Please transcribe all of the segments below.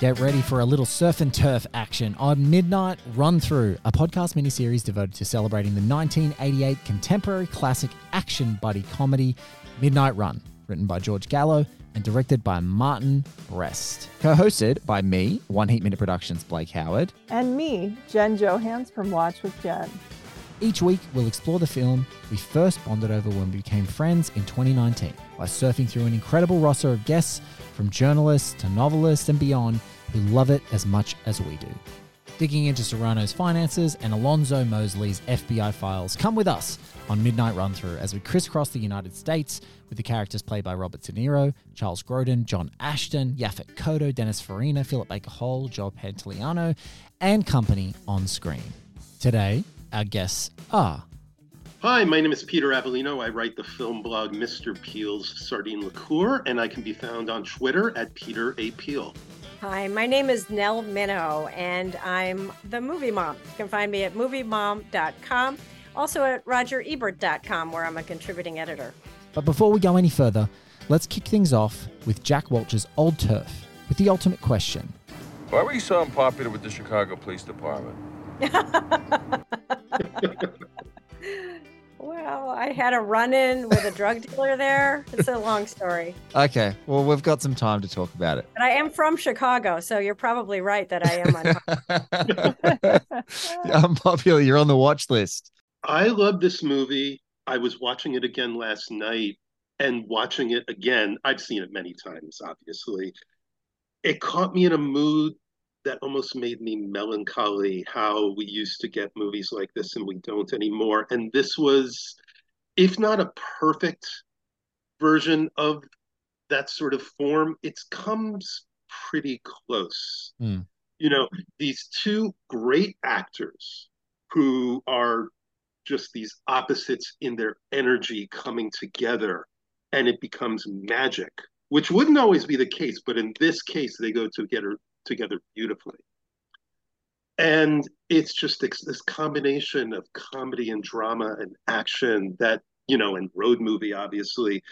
Get ready for a little surf and turf action on Midnight Run Through, a podcast miniseries devoted to celebrating the 1988 contemporary classic action buddy comedy Midnight Run, written by George Gallo and directed by Martin Brest. Co hosted by me, One Heat Minute Productions' Blake Howard. And me, Jen Johans from Watch with Jen. Each week, we'll explore the film we first bonded over when we became friends in 2019 by surfing through an incredible roster of guests from journalists to novelists and beyond who love it as much as we do. Digging into Serrano's finances and Alonzo Mosley's FBI files, come with us on Midnight Run Through as we crisscross the United States with the characters played by Robert De Niro, Charles Grodin, John Ashton, Yaphet Kotto, Dennis Farina, Philip Baker Hall, Joe Pantoliano, and company on screen. Today, our guests are Hi, my name is Peter Avellino. I write the film blog Mr. Peel's Sardine Liqueur, and I can be found on Twitter at Peter A. Peel. Hi, my name is Nell Minow, and I'm the movie mom. You can find me at moviemom.com, also at rogerebert.com, where I'm a contributing editor. But before we go any further, let's kick things off with Jack Walsh's Old Turf with the ultimate question Why were you so unpopular with the Chicago Police Department? well, I had a run in with a drug dealer there. It's a long story. Okay, well, we've got some time to talk about it. But I am from Chicago, so you're probably right that I am unpopular. Unpopular, you're on the watch list. I love this movie. I was watching it again last night and watching it again. I've seen it many times, obviously. It caught me in a mood that almost made me melancholy how we used to get movies like this and we don't anymore. And this was, if not a perfect version of that sort of form, it comes pretty close. Mm. You know, these two great actors who are just these opposites in their energy coming together and it becomes magic which wouldn't always be the case but in this case they go together together beautifully. And it's just this, combination of comedy and drama and action that you know and road movie obviously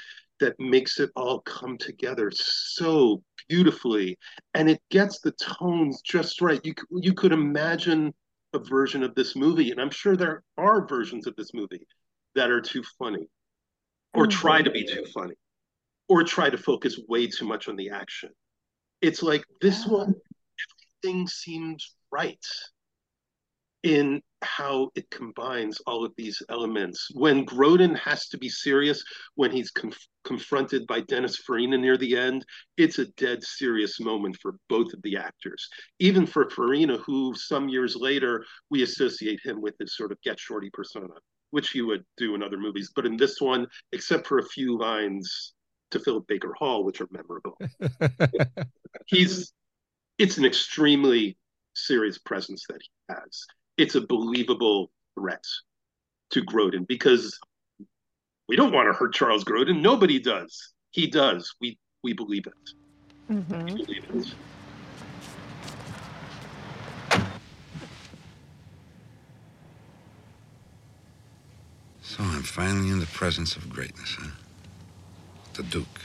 that makes it all come together so beautifully. And it gets the tones just right. You you could imagine a version of this movie and i'm sure there are versions of this movie that are too funny or Mm-hmm. try to be too funny or try to focus way too much on the action it's like this one everything seems right in how it combines all of these elements. When Grodin has to be serious, when he's conf- confronted by Dennis Farina near the end, it's a dead serious moment for both of the actors. Even for Farina, who some years later we associate him with this sort of get shorty persona, which he would do in other movies. But in this one, except for a few lines to Philip Baker Hall, which are memorable, he's it's an extremely serious presence that he has. It's a believable threat to Grodin because we don't want to hurt Charles Grodin. Nobody does. He does. We we believe it. Mhm. We believe it. So I'm finally in the presence of greatness, huh? The Duke.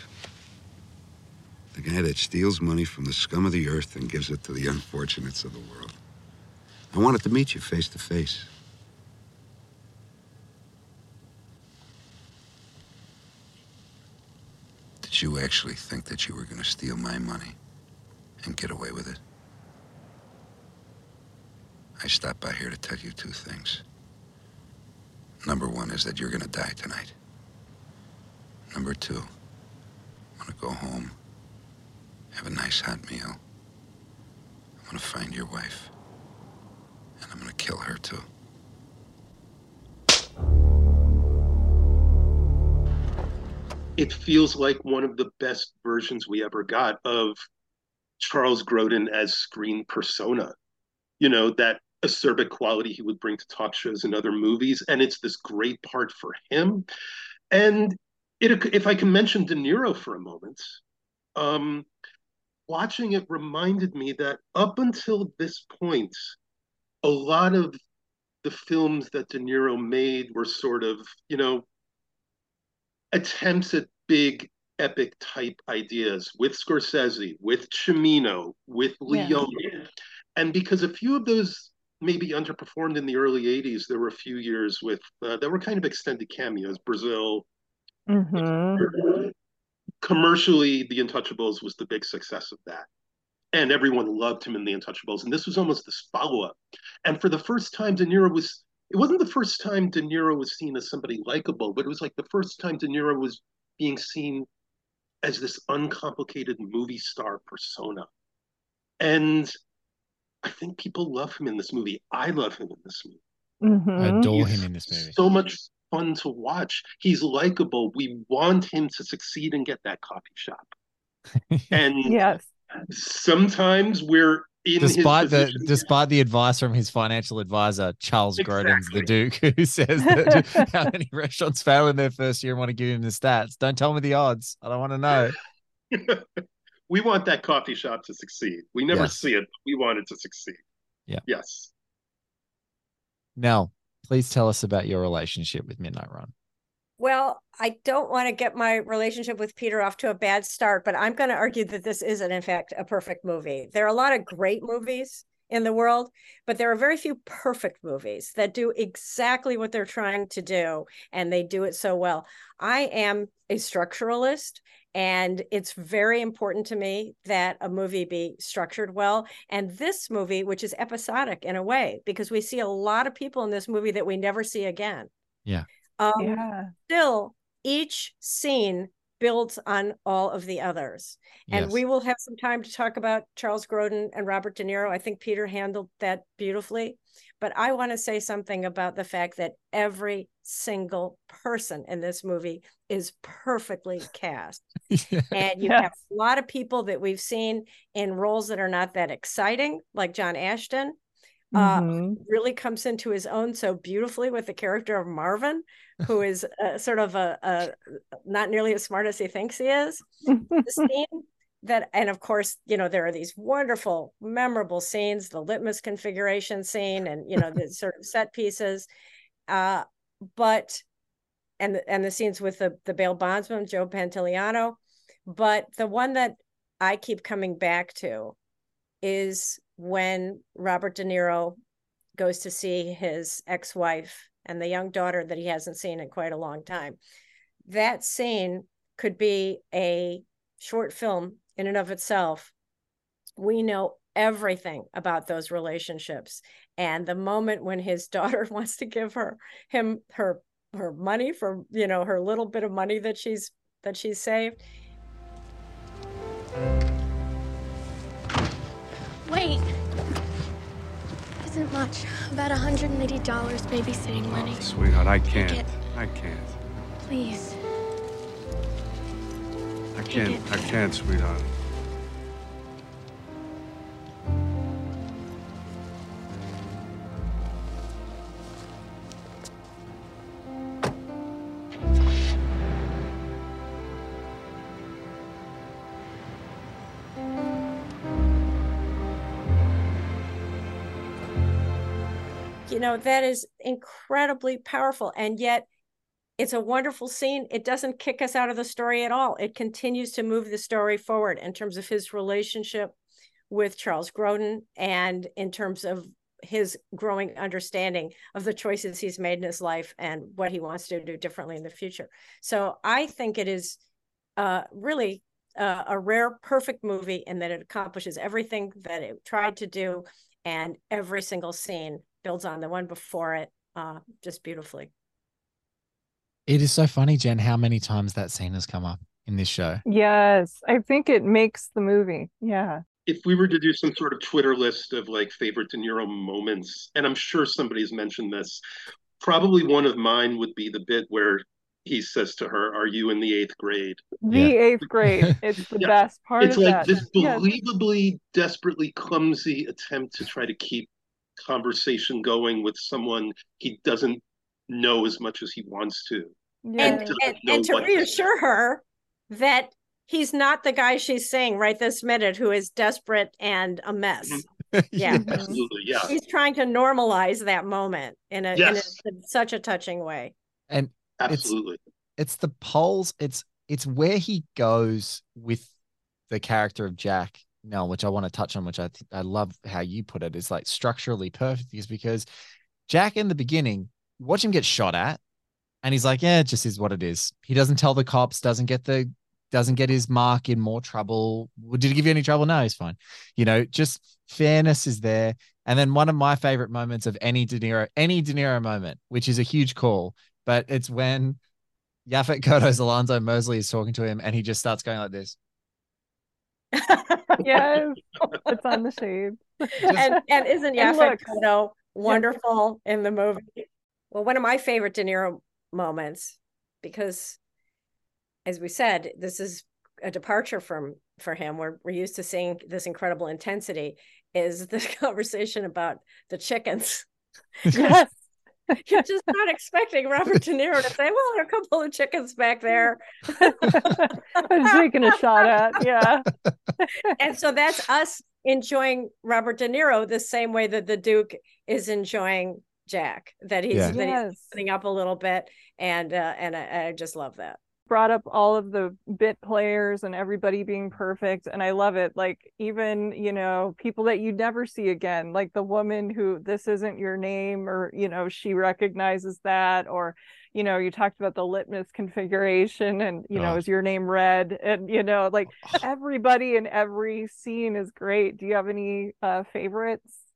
The guy that steals money from the scum of the earth and gives it to the unfortunates of the world. I wanted to meet you face to face. Did you actually think that you were going to steal my money and get away with it? I stopped by here to tell you two things. Number one is that you're gonna die tonight. Number two, want to go home, have a nice hot meal. I'm going to find your wife, and I'm going to kill her too. It feels like one of the best versions we ever got of Charles Grodin as screen persona. You know, that acerbic quality he would bring to talk shows and other movies. And it's this great part for him. And it, if I can mention De Niro for a moment, um, watching it reminded me that up until this point, a lot of the films that De Niro made were sort of, you know, attempts at big epic type ideas with Scorsese, with Cimino, with Leone. Yeah. And because a few of those maybe underperformed in the early 80s, there were a few years with uh, that were kind of extended cameos. Brazil. Mm-hmm. Commercially, The Untouchables was the big success of that. And everyone loved him in The Untouchables. And this was almost this follow up. And for the first time, De Niro was it wasn't the first time De Niro was seen as somebody likable, but it was like the first time De Niro was being seen as this uncomplicated movie star persona. And I think people love him in this movie. I love him in this movie. Mm-hmm. I adore him in this movie. So much fun to watch. He's likable. We want him to succeed and get that coffee shop. and yes, sometimes we're in despite the despite the advice from his financial advisor Charles exactly. Grodin's the Duke, who says that how many restaurants fail in their first year and want to give him the stats. Don't tell me the odds. I don't want to know. we want that coffee shop to succeed. We never yes. see it. we want it to succeed. Yeah. Yes. Now, please tell us about your relationship with Midnight Run. Well, I don't want to get my relationship with Peter off to a bad start, but I'm going to argue that this isn't, in fact, a perfect movie. There are a lot of great movies in the world, but there are very few perfect movies that do exactly what they're trying to do, and they do it so well. I am a structuralist, and it's very important to me that a movie be structured well. And this movie, which is episodic in a way, because we see a lot of people in this movie that we never see again. Yeah. Um, yeah. Still, each scene builds on all of the others. And yes. we will have some time to talk about Charles Grodin and Robert De Niro. I think Peter handled that beautifully. But I want to say something about the fact that every single person in this movie is perfectly cast. yeah. And you have a lot of people that we've seen in roles that are not that exciting, like John Ashton. Uh, mm-hmm. Uh, really comes into his own so beautifully with the character of Marvin, who is uh, sort of a, a, not nearly as smart as he thinks he is. the scene that, and of course, you know, there are these wonderful, memorable scenes, the litmus configuration scene, and you know, the sort of set pieces. Uh, but and and the scenes with the the bail bondsman Joe Pantoliano, but the one that I keep coming back to is when Robert De Niro goes to see his ex-wife and the young daughter that he hasn't seen in quite a long time. That scene could be a short film in and of itself. We know everything about those relationships and the moment when his daughter wants to give her him her her money for you know her little bit of money that she's that she's saved wait isn't much. About $180 babysitting money. Oh, sweetheart, I can't. I can't. Please. I can't. I can't, sweetheart. you know that is incredibly powerful and yet it's a wonderful scene it doesn't kick us out of the story at all it continues to move the story forward in terms of his relationship with charles grodin and in terms of his growing understanding of the choices he's made in his life and what he wants to do differently in the future so i think it is uh, really uh, a rare perfect movie in that it accomplishes everything that it tried to do and every single scene builds on the one before it uh, just beautifully. It is so funny, Jen, how many times that scene has come up in this show. Yes, I think it makes the movie. Yeah. If we were to do some sort of Twitter list of like favorite De Niro moments, and I'm sure somebody's mentioned this, probably one of mine would be the bit where he says to her, "Are you in the eighth grade?" The yeah. eighth grade. It's the yeah. best part. It's like that. this believably, yes. desperately clumsy attempt to try to keep conversation going with someone he doesn't know as much as he wants to. Yeah. And, and, and to reassure to her that he's not the guy she's seeing right this minute who is desperate and a mess. Mm-hmm. Yeah. absolutely. Yeah. He's trying to normalize that moment in a, yes. in, a, in such a touching way. And absolutely. It's, it's the poles, it's it's where he goes with the character of Jack now, which I want to touch on, which I th- I love how you put it. It's like structurally perfect is because Jack in the beginning, watch him get shot at, and he's like, yeah, it just is what it is. He doesn't tell the cops, doesn't get the doesn't get his mark in more trouble. Did he give you any trouble? No, he's fine. You know, just fairness is there. And then one of my favorite moments of any De Niro, any De Niro moment, which is a huge call, but it's when Yaphet Kotto's Alonzo Mosley is talking to him and he just starts going like this. yes, it's on the shade. and and isn't Yaphet Kotto wonderful yeah. in the movie? Well, one of my favorite De Niro moments, because as we said, this is a departure from for him. We're we're used to seeing this incredible intensity. Is this conversation about the chickens? Yes. You're just not expecting Robert De Niro to say, "Well, there are a couple of chickens back there." taking a shot at, yeah. and so that's us enjoying Robert De Niro the same way that the Duke is enjoying Jack. That he's yeah. that yes. he's putting up a little bit, and uh, and I, I just love that brought up all of the bit players and everybody being perfect and i love it like even you know people that you never see again like the woman who this isn't your name or you know she recognizes that or you know you talked about the litmus configuration and you know oh. is your name red and you know like everybody in every scene is great do you have any uh favorites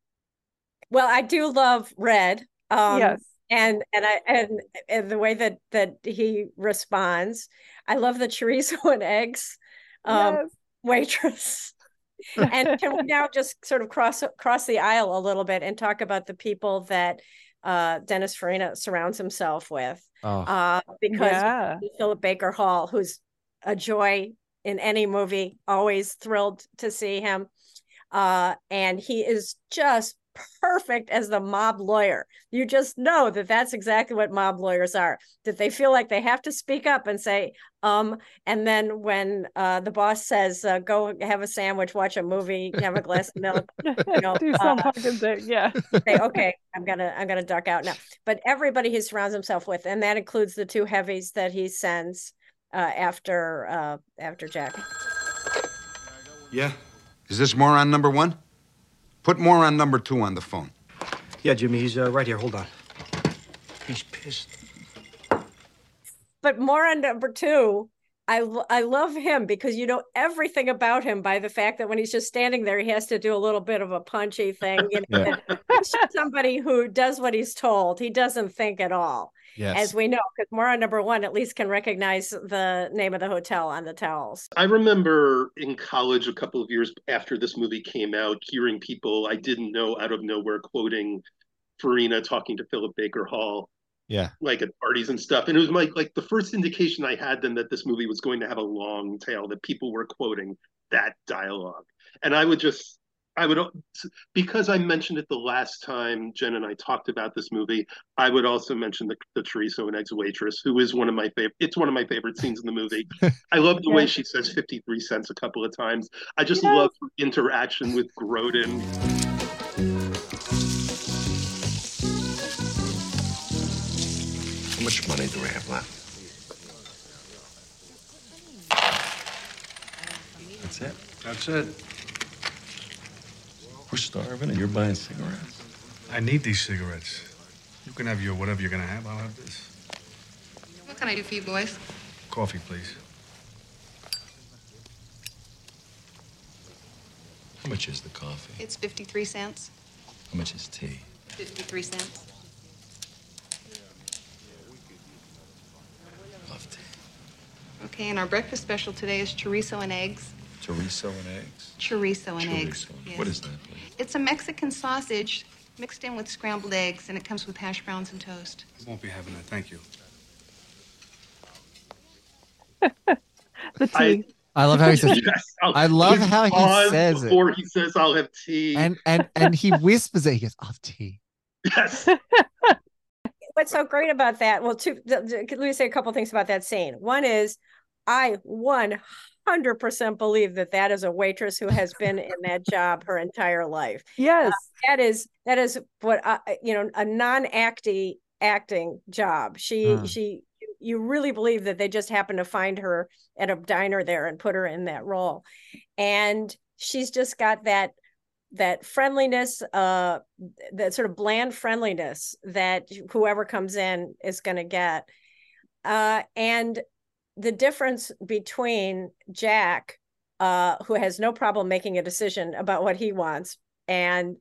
well i do love red um yes and and I and, and the way that that he responds, I love the chorizo and eggs um, yes. waitress. and can we now just sort of cross cross the aisle a little bit and talk about the people that uh, Dennis Farina surrounds himself with? Oh. Uh, because yeah. Philip Baker Hall, who's a joy in any movie, always thrilled to see him. Uh, and he is just perfect as the mob lawyer. You just know that that's exactly what mob lawyers are. That they feel like they have to speak up and say, um, and then when uh, the boss says, uh, "Go have a sandwich, watch a movie, have a glass of milk," you know, do some uh, fucking thing, yeah. say, "Okay, I'm gonna, I'm gonna duck out now." But everybody he surrounds himself with, and that includes the two heavies that he sends uh, after, uh, after Jack. Yeah, is this moron number one? Put more on number two on the phone. Yeah, Jimmy, he's uh, right here. Hold on. He's pissed. But more on number two, I I love him because you know everything about him by the fact that when he's just standing there, he has to do a little bit of a punchy thing. You know? yeah. somebody who does what he's told. He doesn't think at all. Yes. As we know, because Moron number one at least can recognize the name of the hotel on the towels. I remember in college a couple of years after this movie came out, hearing people I didn't know out of nowhere quoting Farina talking to Philip Baker Hall. Yeah. Like at parties and stuff. And it was like like the first indication I had then that this movie was going to have a long tail, that people were quoting that dialogue. And I would just I would because I mentioned it the last time Jen and I talked about this movie. I would also mention the, the chorizo and eggs waitress, who is one of my favorite. It's one of my favorite scenes in the movie. I love the way she says fifty three cents a couple of times. I just love her interaction with Grodin. Much money do we have left? That's it. That's it. We're starving and you're buying cigarettes. I need these cigarettes. You can have your whatever you're gonna have. I'll have this. What can I do for you boys? Coffee, please. How much is the coffee? It's 53 cents. How much is tea? 53 cents. Love tea. Okay, and our breakfast special today is chorizo and eggs. Chorizo and eggs? Chorizo and chorizo. eggs. Yes. What is that, please? It's a Mexican sausage mixed in with scrambled eggs, and it comes with hash browns and toast. I won't be having that, thank you. the tea. I love how he says. Yes, I'll- love how he pause says it. before he says I'll have tea. and and and he whispers it. He goes, "I'll have tea." yes. what's so great about that? Well, two. Let me say a couple things about that scene. One is, I one hundred percent believe that that is a waitress who has been in that job her entire life. Yes. that is that is what I, you know a non-acty acting job. She Mm. she you really believe that they just happened to find her at a diner there and put her in that role, and she's just got that that friendliness uh that sort of bland friendliness that whoever comes in is going to get. Uh and the difference between jack uh who has no problem making a decision about what he wants and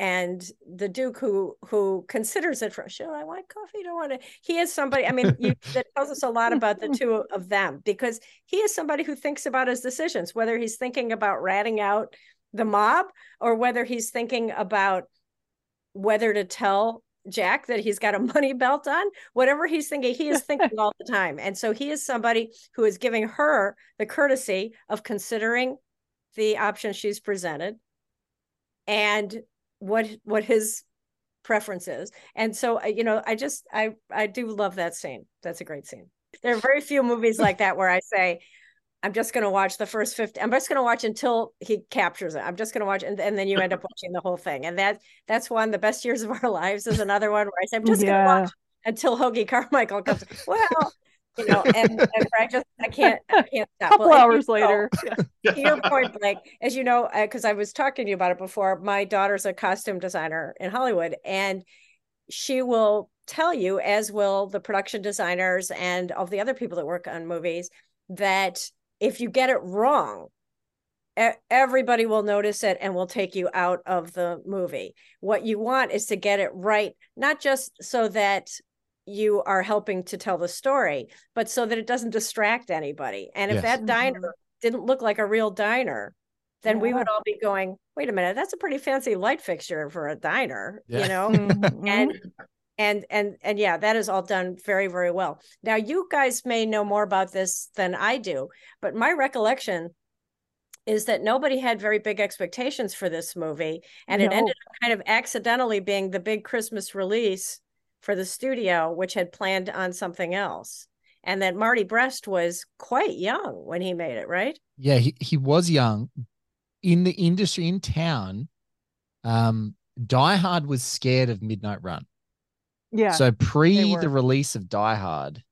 and the duke who who considers it for should i want coffee don't want to he is somebody i mean you, that tells us a lot about the two of them because he is somebody who thinks about his decisions whether he's thinking about ratting out the mob or whether he's thinking about whether to tell Jack that he's got a money belt on, whatever he's thinking, he is thinking all the time. And so he is somebody who is giving her the courtesy of considering the option she's presented and what what his preference is. And so uh, you know, I just I I do love that scene. That's a great scene. There are very few movies like that where I say, I'm just going to watch the first 50. I'm just going to watch until he captures it. I'm just going to watch, and, and then you end up watching the whole thing. And that that's one. The best years of our lives is another one where I say, I'm just Yeah. going to watch until Hoagy Carmichael comes. Well, you know, and, and I just I can't I can't stop. couple Well, you hours know, later. Yeah. to your point, Blake, as you know, uh, because I was talking to you about it before, my daughter's a costume designer in Hollywood, and she will tell you, as will the production designers and all the other people that work on movies, that if you get it wrong, everybody will notice it and will take you out of the movie. What you want is to get it right, not just so that you are helping to tell the story, but so that it doesn't distract anybody. And if Yes. that diner didn't look like a real diner, then we would all be going, wait a minute, that's a pretty fancy light fixture for a diner, Yeah. you know? Mhm. and and and and yeah that is all done very very well now you guys may know more about this than i do but my recollection is that nobody had very big expectations for this movie and it ended up kind of accidentally being the big christmas release for the studio which had planned on something else and that marty brest was quite young when he made it right Yeah, he, he was young. In the industry in town, um, Die Hard was scared of Midnight Run. Yeah. So pre the release of Die Hard,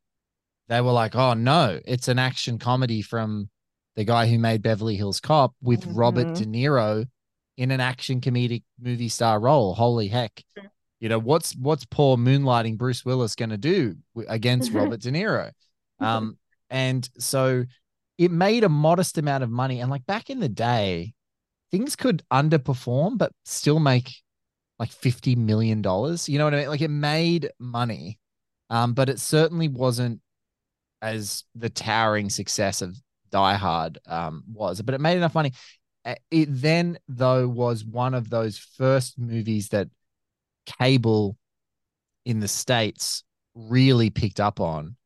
they were like, "Oh no, it's an action comedy from the guy who made Beverly Hills Cop with Robert Mhm. De Niro in an action comedic movie star role. Holy heck!" You know what's what's poor moonlighting Bruce Willis going to do against Robert De Niro? Um, and so it made a modest amount of money. And like back in the day, things could underperform but still make like fifty million dollars. You know what I mean? Like it made money, um, but it certainly wasn't as the towering success of Die Hard um, was. But it made enough money. It then though was one of those first movies that cable in the states really picked up on,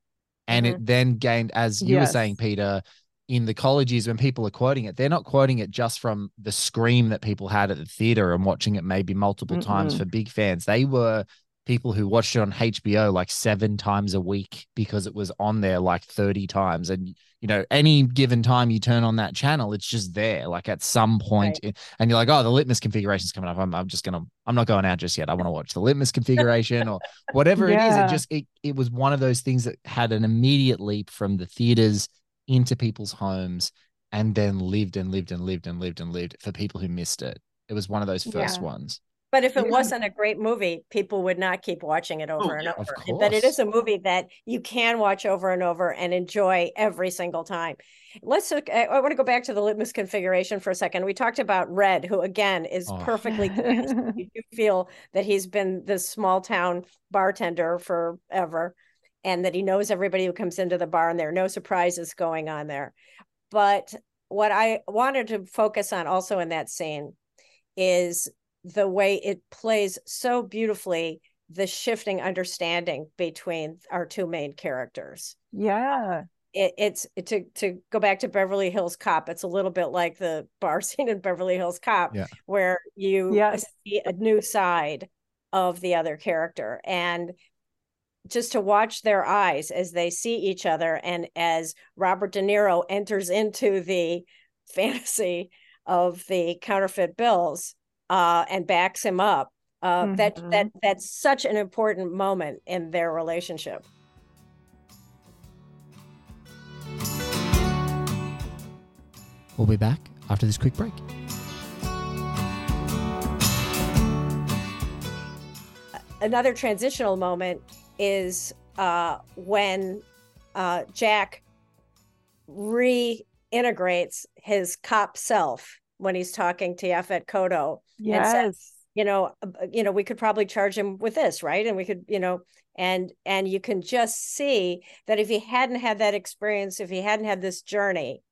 and it then gained, as you were saying, Peter. In the college years, when people are quoting it, they're not quoting it just from the scream that people had at the theater and watching it maybe multiple times Mm-mm. for big fans. They were people who watched it on HBO like seven times a week because it was on there like 30 times. And, you know, any given time you turn on that channel, it's just there, like at some point, in- and you're like, oh, the litmus configuration's coming up. I'm, I'm just going to, I'm not going out just yet. I want to watch the litmus configuration or whatever it is. It just, it, it was one of those things that had an immediate leap from the theaters into people's homes and then lived and lived and lived and lived and lived for people who missed it. It was one of those first Yeah. ones. But if it Yeah. wasn't a great movie, people would not keep watching it over oh, and yeah, of over. But it is a movie that you can watch over and over and enjoy every single time. Let's look. I, I want to go back to the litmus configuration for a second. We talked about Red, who again is Oh. perfectly cast. you do feel that he's been this small town bartender forever, and that he knows everybody who comes into the bar, and there are no surprises going on there. But what I wanted to focus on also in that scene is the way it plays so beautifully the shifting understanding between our two main characters. yeah. it, it's to to go back to Beverly Hills Cop. It's a little bit like the bar scene in Beverly Hills Cop, Yeah. where you Yes. see a new side of the other character, and just to watch their eyes as they see each other, and as Robert De Niro enters into the fantasy of the counterfeit bills, uh, and backs him up. Uh, That that that's such an important moment in their relationship. We'll be back after this quick break. another transitional moment is uh, when uh, Jack reintegrates his cop self when he's talking to Yaphet Kotto. and says, Yes. you know, uh, you know, we could probably charge him with this, right? And we could, you know, and and you can just see that if he hadn't had that experience, if he hadn't had this journey,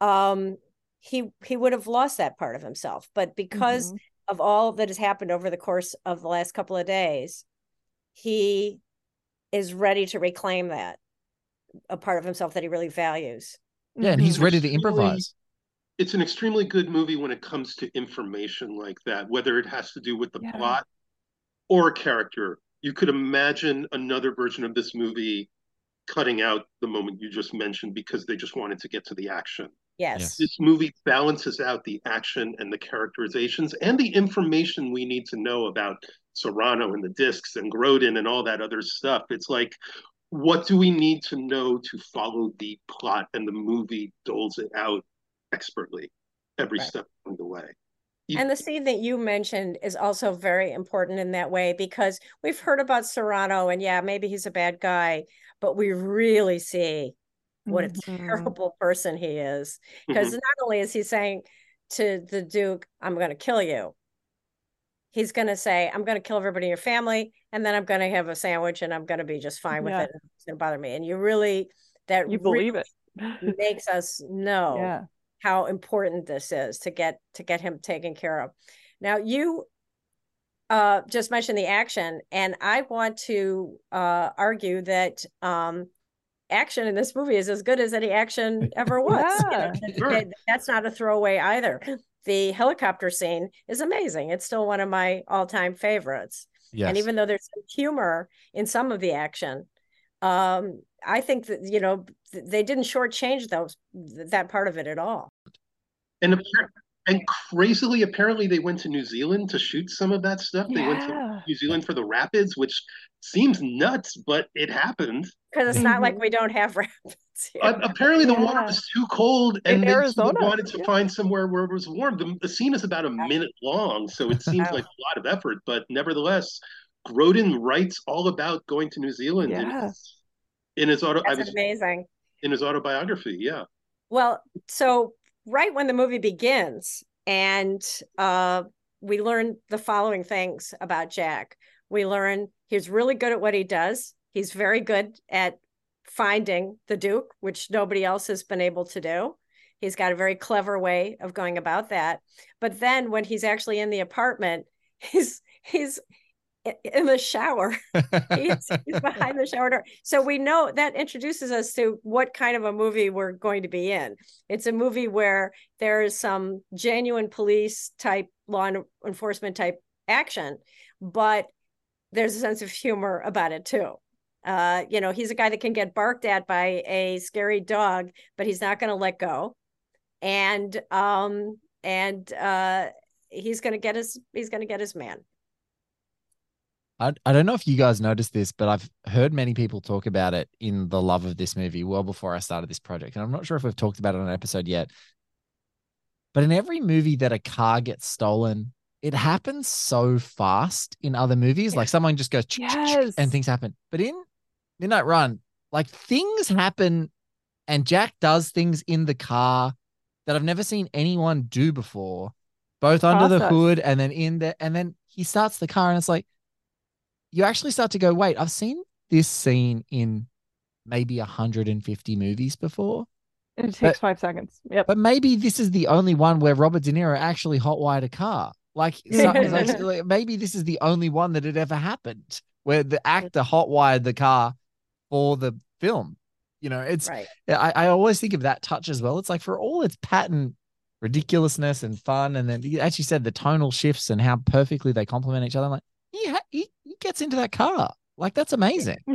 um, he he would have lost that part of himself. But because Mhm. of all that has happened over the course of the last couple of days, he is ready to reclaim that a part of himself that he really values. Yeah, and he's Mhm. ready to improvise. It's an extremely good movie when it comes to information like that, whether it has to do with the Yeah. plot or a character. You could imagine another version of this movie cutting out the moment you just mentioned because they just wanted to get to the action. Yes. This movie balances out the action and the characterizations and the information we need to know about Serrano and the discs and Grodin and all that other stuff. It's like, what do we need to know to follow the plot? And the movie doles it out expertly every Right. step along the way. You- And the scene that you mentioned is also very important in that way because we've heard about Serrano and yeah, maybe he's a bad guy, but we really see what a Mhm. terrible person he is. Because Mhm. not only is he saying to the Duke, I'm going to kill you, he's going to say, I'm going to kill everybody in your family, and then I'm going to have a sandwich and I'm going to be just fine with Yeah. it. It's going to bother me. And you really, that You believe it. makes us know Yeah. how important this is to get to get him taken care of. Now you uh just mentioned the action and I want to uh argue that um action in this movie is as good as any action ever was. You know, Sure. that's not a throwaway either. The helicopter scene is amazing. It's still one of my all-time favorites. Yes. And even though there's some humor in some of the action, um, I think that you know they didn't shortchange those that part of it at all. And appar- and crazily, apparently, they went to New Zealand to shoot some of that stuff. They went to New Zealand for the rapids, which seems nuts, but it happened. Because it's not like Mhm. we don't have rapids here. Uh, apparently, the water was too cold, and In they sort of wanted to yeah. find somewhere where it was warm. The, the scene is about a minute long, so it seems Wow. like a lot of effort, but nevertheless, Grodin writes all about going to New Zealand in, his, in his auto. I That's was amazing. in his autobiography. Yeah. Well, so right when the movie begins, and uh, we learn the following things about Jack. We learn he's really good at what he does. He's very good at finding the Duke, which nobody else has been able to do. He's got a very clever way of going about that. But then when he's actually in the apartment, he's he's in the shower. he's, he's behind the shower door. So we know that introduces us to what kind of a movie we're going to be in. It's a movie where there is some genuine police type law enforcement type action, but there's a sense of humor about it too. Uh, you know, he's a guy that can get barked at by a scary dog, but he's not going to let go. And um and uh he's going to get his he's going to get his man. I, I don't know if you guys noticed this, but I've heard many people talk about it in the love of this movie well before I started this project. And I'm not sure if we've talked about it on an episode yet. But in every movie that a car gets stolen, it happens so fast in other movies. Like someone just goes Yes. and things happen. But in Midnight Run, like things happen and Jack does things in the car that I've never seen anyone do before, both under the hood and then in there. And then he starts the car and it's like, you actually start to go, wait, I've seen this scene in maybe 150 movies before, It takes But- five seconds. Yep. but maybe this is the only one where Robert De Niro actually hotwired a car. Like, like, maybe this is the only one that had ever happened where the actor hotwired the car for the film. You know, it's right. I, I always think of that touch as well. It's like for all its patent ridiculousness and fun, and then you actually said the tonal shifts and how perfectly they complement each other. I'm like, yeah, he, he gets into that car. Like that's amazing.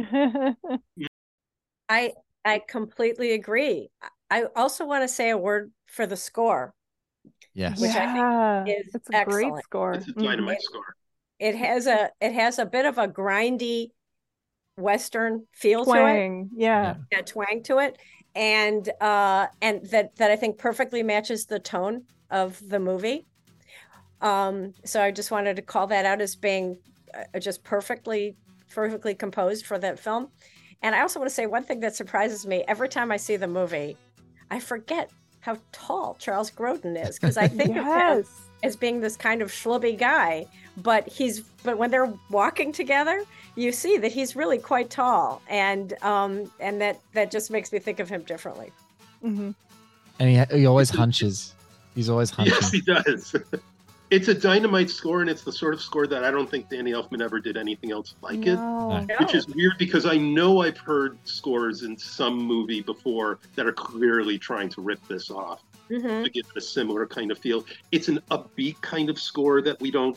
I I completely agree. I also want to say a word for the score. Yes. Which yeah, I think is it's a excellent. great score. It's a dynamite Mhm. score. It has a it has a bit of a grindy western feel to it. Yeah. Yeah, twang to it. And uh and that that I think perfectly matches the tone of the movie. Um so I just wanted to call that out as being uh, just perfectly perfectly composed for that film. And I also want to say one thing that surprises me every time I see the movie, I forget how tall Charles Grodin is because I think of him as being this kind of schlubby guy, but he's but when they're walking together, you see that he's really quite tall, and um and that that just makes me think of him differently. hmm And he he always hunches. He's always hunching. Yes, he does. it's a dynamite score, and it's the sort of score that I don't think Danny Elfman ever did anything else like it. No. Which is weird because I know I've heard scores in some movie before that are clearly trying to rip this off Mhm. to give it a similar kind of feel. It's an upbeat kind of score that we don't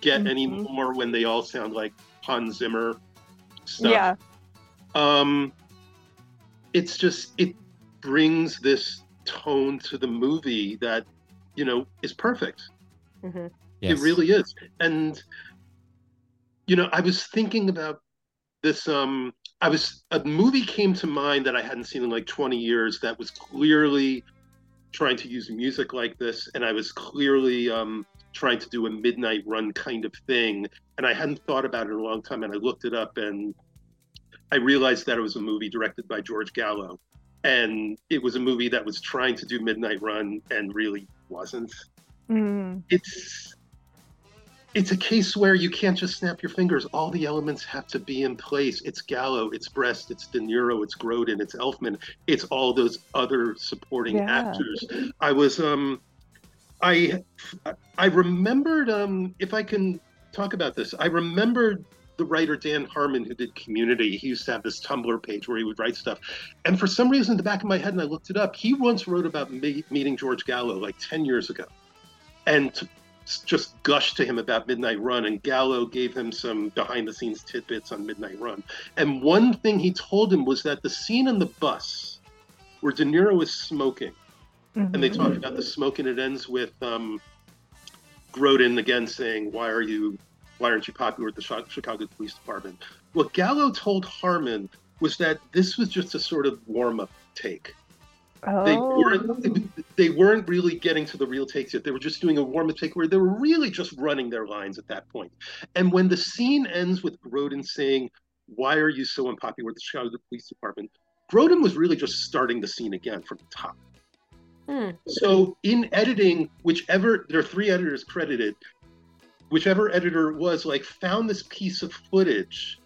get Mhm. anymore when they all sound like Hans Zimmer stuff. Yeah. Um, it's just it brings this tone to the movie that you know is perfect. Mhm. Yes. It really is. And you know, I was thinking about this um I was a movie came to mind that I hadn't seen in like 20 years that was clearly trying to use music like this and I was clearly um trying to do a midnight run kind of thing and I hadn't thought about it in a long time and I looked it up and I realized that it was a movie directed by George Gallo and it was a movie that was trying to do midnight run and really wasn't Mm. it's it's a case where you can't just snap your fingers. All the elements have to be in place. It's Gallo, it's Brest, it's De Niro, it's Grodin, it's Elfman, it's all those other supporting Yeah. actors. I was um I I remembered um if I can talk about this, I remembered the writer Dan Harmon who did Community. He used to have this Tumblr page where he would write stuff. And for some reason in the back of my head, and I looked it up, he once wrote about me- meeting George Gallo like 10 years ago and just gushed to him about Midnight Run. And Gallo gave him some behind the scenes tidbits on Midnight Run. And one thing he told him was that the scene on the bus where De Niro is smoking, and they talk about the smoke, and it ends with um, Grodin again saying, "Why are you? Why aren't you popular with the Chicago Police Department?" What Gallo told Harmon was that this was just a sort of warm up take. They Oh. weren't they weren't really getting to the real takes yet. They were just doing a warm up take where they were really just running their lines at that point. And when the scene ends with Grodin saying, "Why are you so unpopular with the Chicago Police Department?" Grodin was really just starting the scene again from the top. Hmm. So in editing, whichever there are three editors credited, whichever editor was like found this piece of footage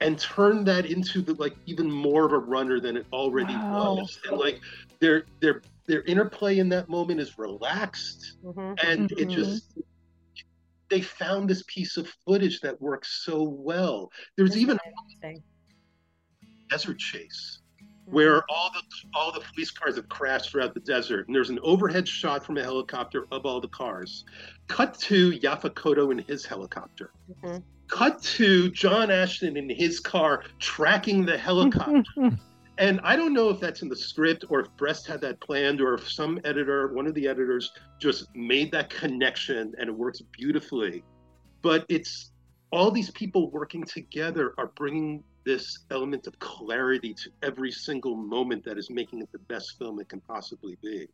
and turned that into the like even more of a runner than it already Wow. was. And like their their their interplay in that moment is relaxed Mhm. and it Mhm. just they found this piece of footage that works so well. There's even Interesting. desert chase where all the all the police cars have crashed throughout the desert and there's an overhead shot from a helicopter of all the cars cut to Yaphet Kotto in his helicopter Mhm. cut to John Ashton in his car tracking the helicopter and I don't know if that's in the script or if Brest had that planned or if some editor one of the editors just made that connection and it works beautifully but it's all these people working together are bringing this element of clarity to every single moment that is making it the best film it can possibly be.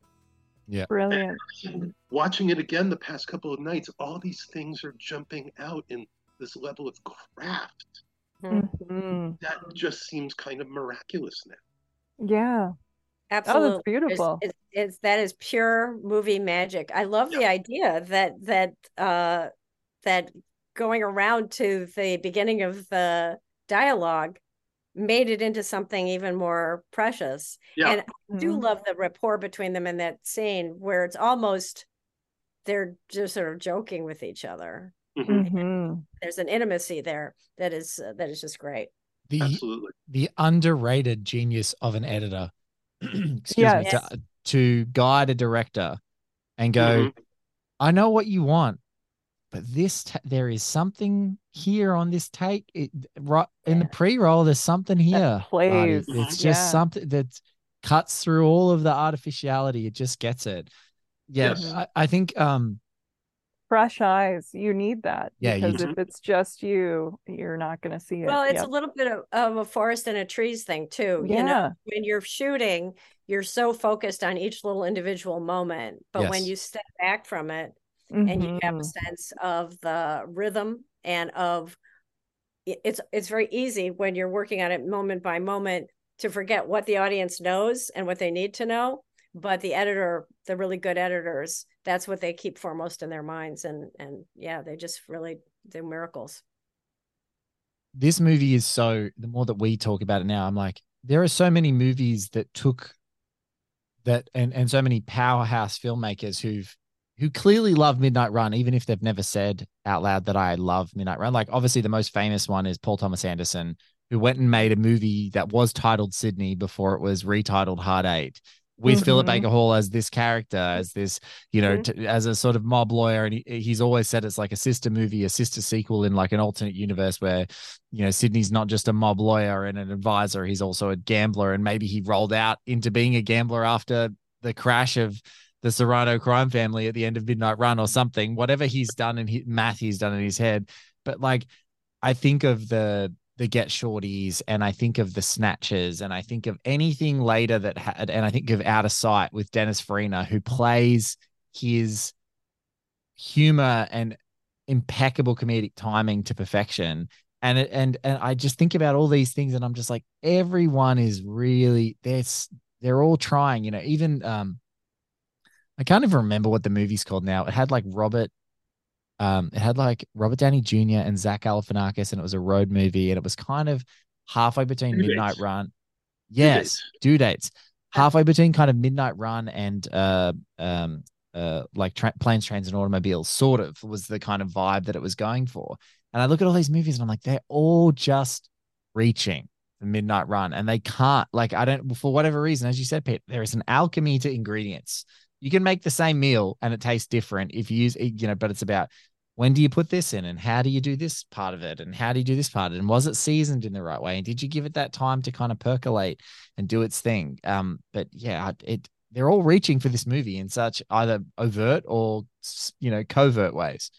Yeah. Brilliant. And watching it again the past couple of nights, all these things are jumping out in this level of craft Mhm. that just seems kind of miraculous now. Yeah. Absolutely. Oh, beautiful. It's, it's, it's that is pure movie magic. I love the idea that that uh that going around to the beginning of the dialogue made it into something even more precious. Yeah. And I do Mhm. love the rapport between them in that scene where it's almost they're just sort of joking with each other. Mhm. Mhm. There's an intimacy there that is uh, that is just great. the Absolutely. the underrated genius of an editor excuse Yes. me to, to guide a director and go Mhm. i know what you want but this ta- there is something here on this take it, right in the pre-roll there's something here Marty. plays, it's just yeah. something that cuts through all of the artificiality it just gets it yeah Yes. I, I think um fresh eyes you need that Yeah, because if it's just you you're not going to see it Well, it's Yep. a little bit of, of a forest and a trees thing too. You Yeah. know, when you're shooting, you're so focused on each little individual moment. But when you step back from it and you have a Mhm. sense of the rhythm and of it's it's very easy when you're working on it moment by moment to forget what the audience knows and what they need to know. But the editor, the really good editors, that's what they keep foremost in their minds. And and yeah, they just really do miracles. this movie is so the more that we talk about it now i'm like there are so many movies that took that and and so many powerhouse filmmakers who've who clearly love midnight run even if they've never said out loud that i love midnight run like obviously the most famous one is paul thomas anderson who went and made a movie that was titled sydney before it was retitled hard eight with Philip Mhm. Baker Hall as this character, as this, you know, Mhm. t- as a sort of mob lawyer, and he, he's always said it's like a sister movie, a sister sequel in like an alternate universe where, you know, Sydney's not just a mob lawyer and an advisor; he's also a gambler, and maybe he rolled out into being a gambler after the crash of the Serrano crime family at the end of Midnight Run or something. Whatever he's done in his math, he's done in his head. But like, I think of the the Get Shorties, and I think of the Snatchers, and I think of anything later that had, and I think of Out of Sight with Dennis Farina, who plays his humor and impeccable comedic timing to perfection. And it, and and I just think about all these things, and I'm just like, everyone is really they're they're all trying. You know, even um, I can't even remember what the movie's called now. It had like Robert um, it had like Robert Downey Jr. and Zach Galifianakis, and it was a road movie, and it was kind of halfway between Due Midnight dates. Run. Due Yes, dates. due dates. Halfway between kind of Midnight Run and uh um uh like tra- planes, trains, and automobiles, sort of was the kind of vibe that it was going for. And I look at all these movies and I'm like, they're all just reaching the Midnight Run, and they can't. Like, I don't for whatever reason, as you said, Pete, there is an alchemy to ingredients. You can make the same meal and it tastes different if you use, you know, but it's about when do you put this in and how do you do this part of it and how do you do this part of it and was it seasoned in the right way and did you give it that time to kind of percolate and do its thing um but yeah it they're all reaching for this movie in such either overt or you know covert ways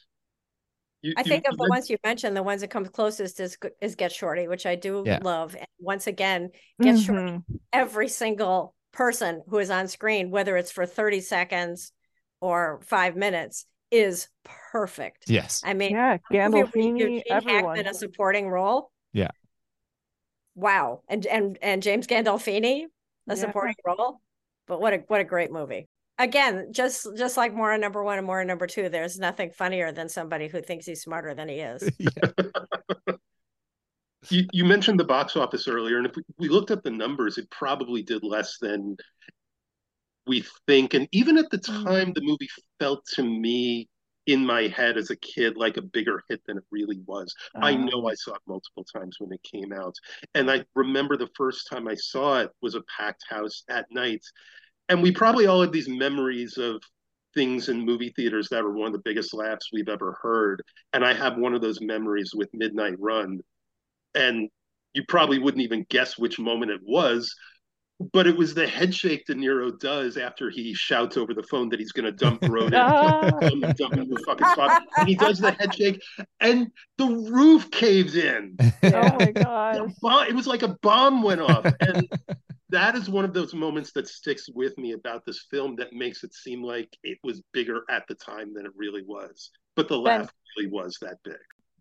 You- I you- think of the ones you mentioned, the ones that come closest is is Get Shorty, which I do Yeah. love. And once again, Get Shorty, Mhm. every single person who is on screen, whether it's for 30 seconds or five minutes, is perfect. yes I mean, yeah a movie where you do Gandolfini Gene Hackman a supporting role. Yeah. Wow. And and and James Gandolfini, a Yeah. supporting role. But what a what a great movie. Again, just just like Mora number one and Mora number two, there's nothing funnier than somebody who thinks he's smarter than he is. you, you mentioned the box office earlier, and if we, we looked up the numbers, it probably did less than we think. And even at the time, mm. the movie felt to me in my head as a kid like a bigger hit than it really was. I uh-huh. know I saw it multiple times when it came out. And I remember the first time I saw it was a packed house at night. And we probably all have these memories of things in movie theaters that were one of the biggest laughs we've ever heard. And I have one of those memories with Midnight Run. And you probably wouldn't even guess which moment it was, but it was the head shake De Niro does after he shouts over the phone that he's going to dump Grodin, Ah. dump, dump him in the fucking spot. And he does the head shake, and the roof caves in. oh my A gosh bomb- It was like a bomb went off, and that is one of those moments that sticks with me about this film that makes it seem like it was bigger at the time than it really was. But the Ben- laugh really was that big.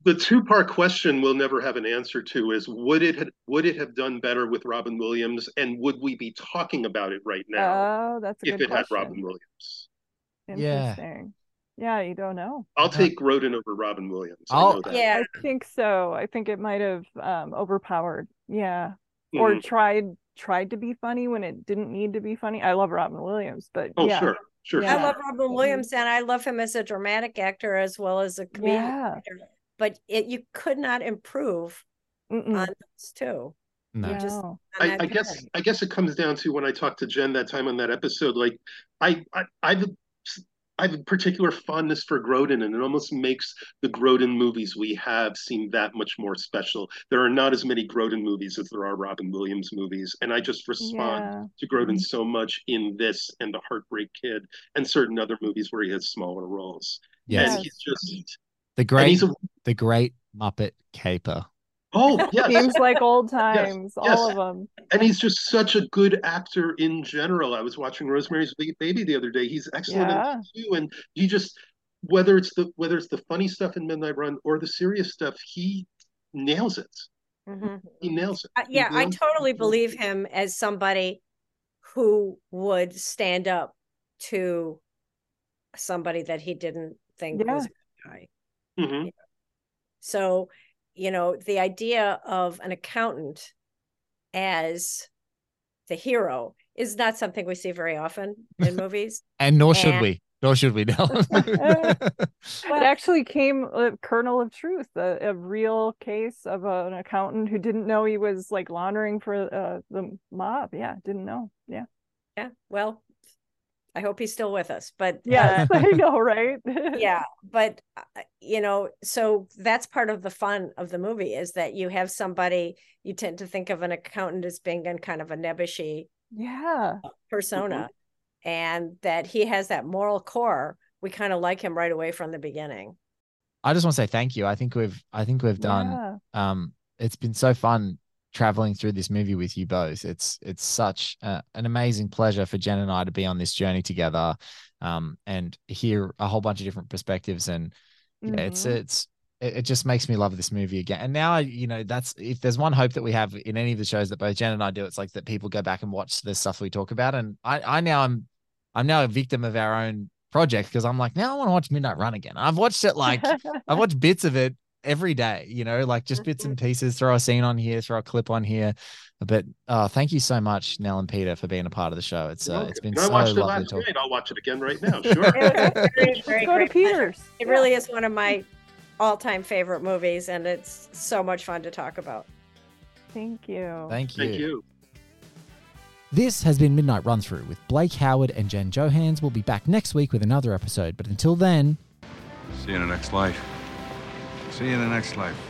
The two-part question we'll never have an answer to is would it had, would it have done better with Robin Williams, and would we be talking about it right now oh that's a if good it had Robin Williams? Yeah. interesting yeah you don't know I'll Uh-huh. take Grodin over Robin Williams. I I'll- know that. Yeah. I think so. I think it might have um overpowered. Yeah. Or Mhm. tried tried to be funny when it didn't need to be funny. I love Robin Williams, but Oh, yeah. sure, sure. Yeah. I love Robin Williams and I love him as a dramatic actor as well as a comedian Yeah. actor. But it you could not improve on those two. No. You just- I, I guess. I guess it comes down to when I talked to Jen that time on that episode. Like, I, I I've I have a particular fondness for Grodin, and it almost makes the Grodin movies we have seem that much more special. There are not as many Grodin movies as there are Robin Williams movies, and I just respond Yeah. to Grodin mm-hmm. so much in this and The Heartbreak Kid and certain other movies where he has smaller roles. Yes. And he's just The great, a the great Muppet caper. oh yes. Seems like old times, yes. all of them. and he's just such a good actor in general. I was watching Rosemary's Baby the other day. He's excellent Yeah. in too, and he just whether it's the whether it's the funny stuff in Midnight Run or the serious stuff, he nails it. Mhm. He nails it. Uh, He yeah, I nails it. totally believe him as somebody who would stand up to somebody that he didn't think was a good guy. Mhm. So, you know, the idea of an accountant as the hero is not something we see very often in movies. And nor should And- we. Nor should we know. it actually came a kernel of truth, a, a real case of a- an accountant who didn't know he was like laundering for uh, the mob. Yeah, didn't know. Yeah. Yeah. Well, I hope he's still with us, but yeah, uh, I know, right? yeah, but uh, you know, so that's part of the fun of the movie is that you have somebody you tend to think of an accountant as being in kind of a nebbishy Yeah. persona, and that he has that moral core. We kind of like him right away from the beginning. I just want to say thank you. I think we've I think we've done Yeah. um it's been so fun traveling through this movie with you both. It's it's such a, an amazing pleasure for Jen and I to be on this journey together um and hear a whole bunch of different perspectives and yeah, it's it's it, it just makes me love this movie again. And now I you know that's if there's one hope that we have in any of the shows that both Jen and I do it's like that people go back and watch the stuff we talk about and I I now I'm I'm now a victim of our own project because I'm like now I want to watch Midnight Run again. I've watched it like I've watched bits of it every day, you know, like just bits and pieces, throw a scene on here, throw a clip on here. But uh, thank you so much, Nell and Peter, for being a part of the show. It's uh, it's been And I so watched it lovely last talking. night. I'll watch it again right now. Sure. It was very, very go to. Peters. It really is one of my all-time favorite movies, and it's so much fun to talk about. Thank you. Thank you. Thank you. This has been Midnight Run Through with Blake Howard and Jen Johans. We'll be back next week with another episode. But until then, See you in the next life. See you in the next life.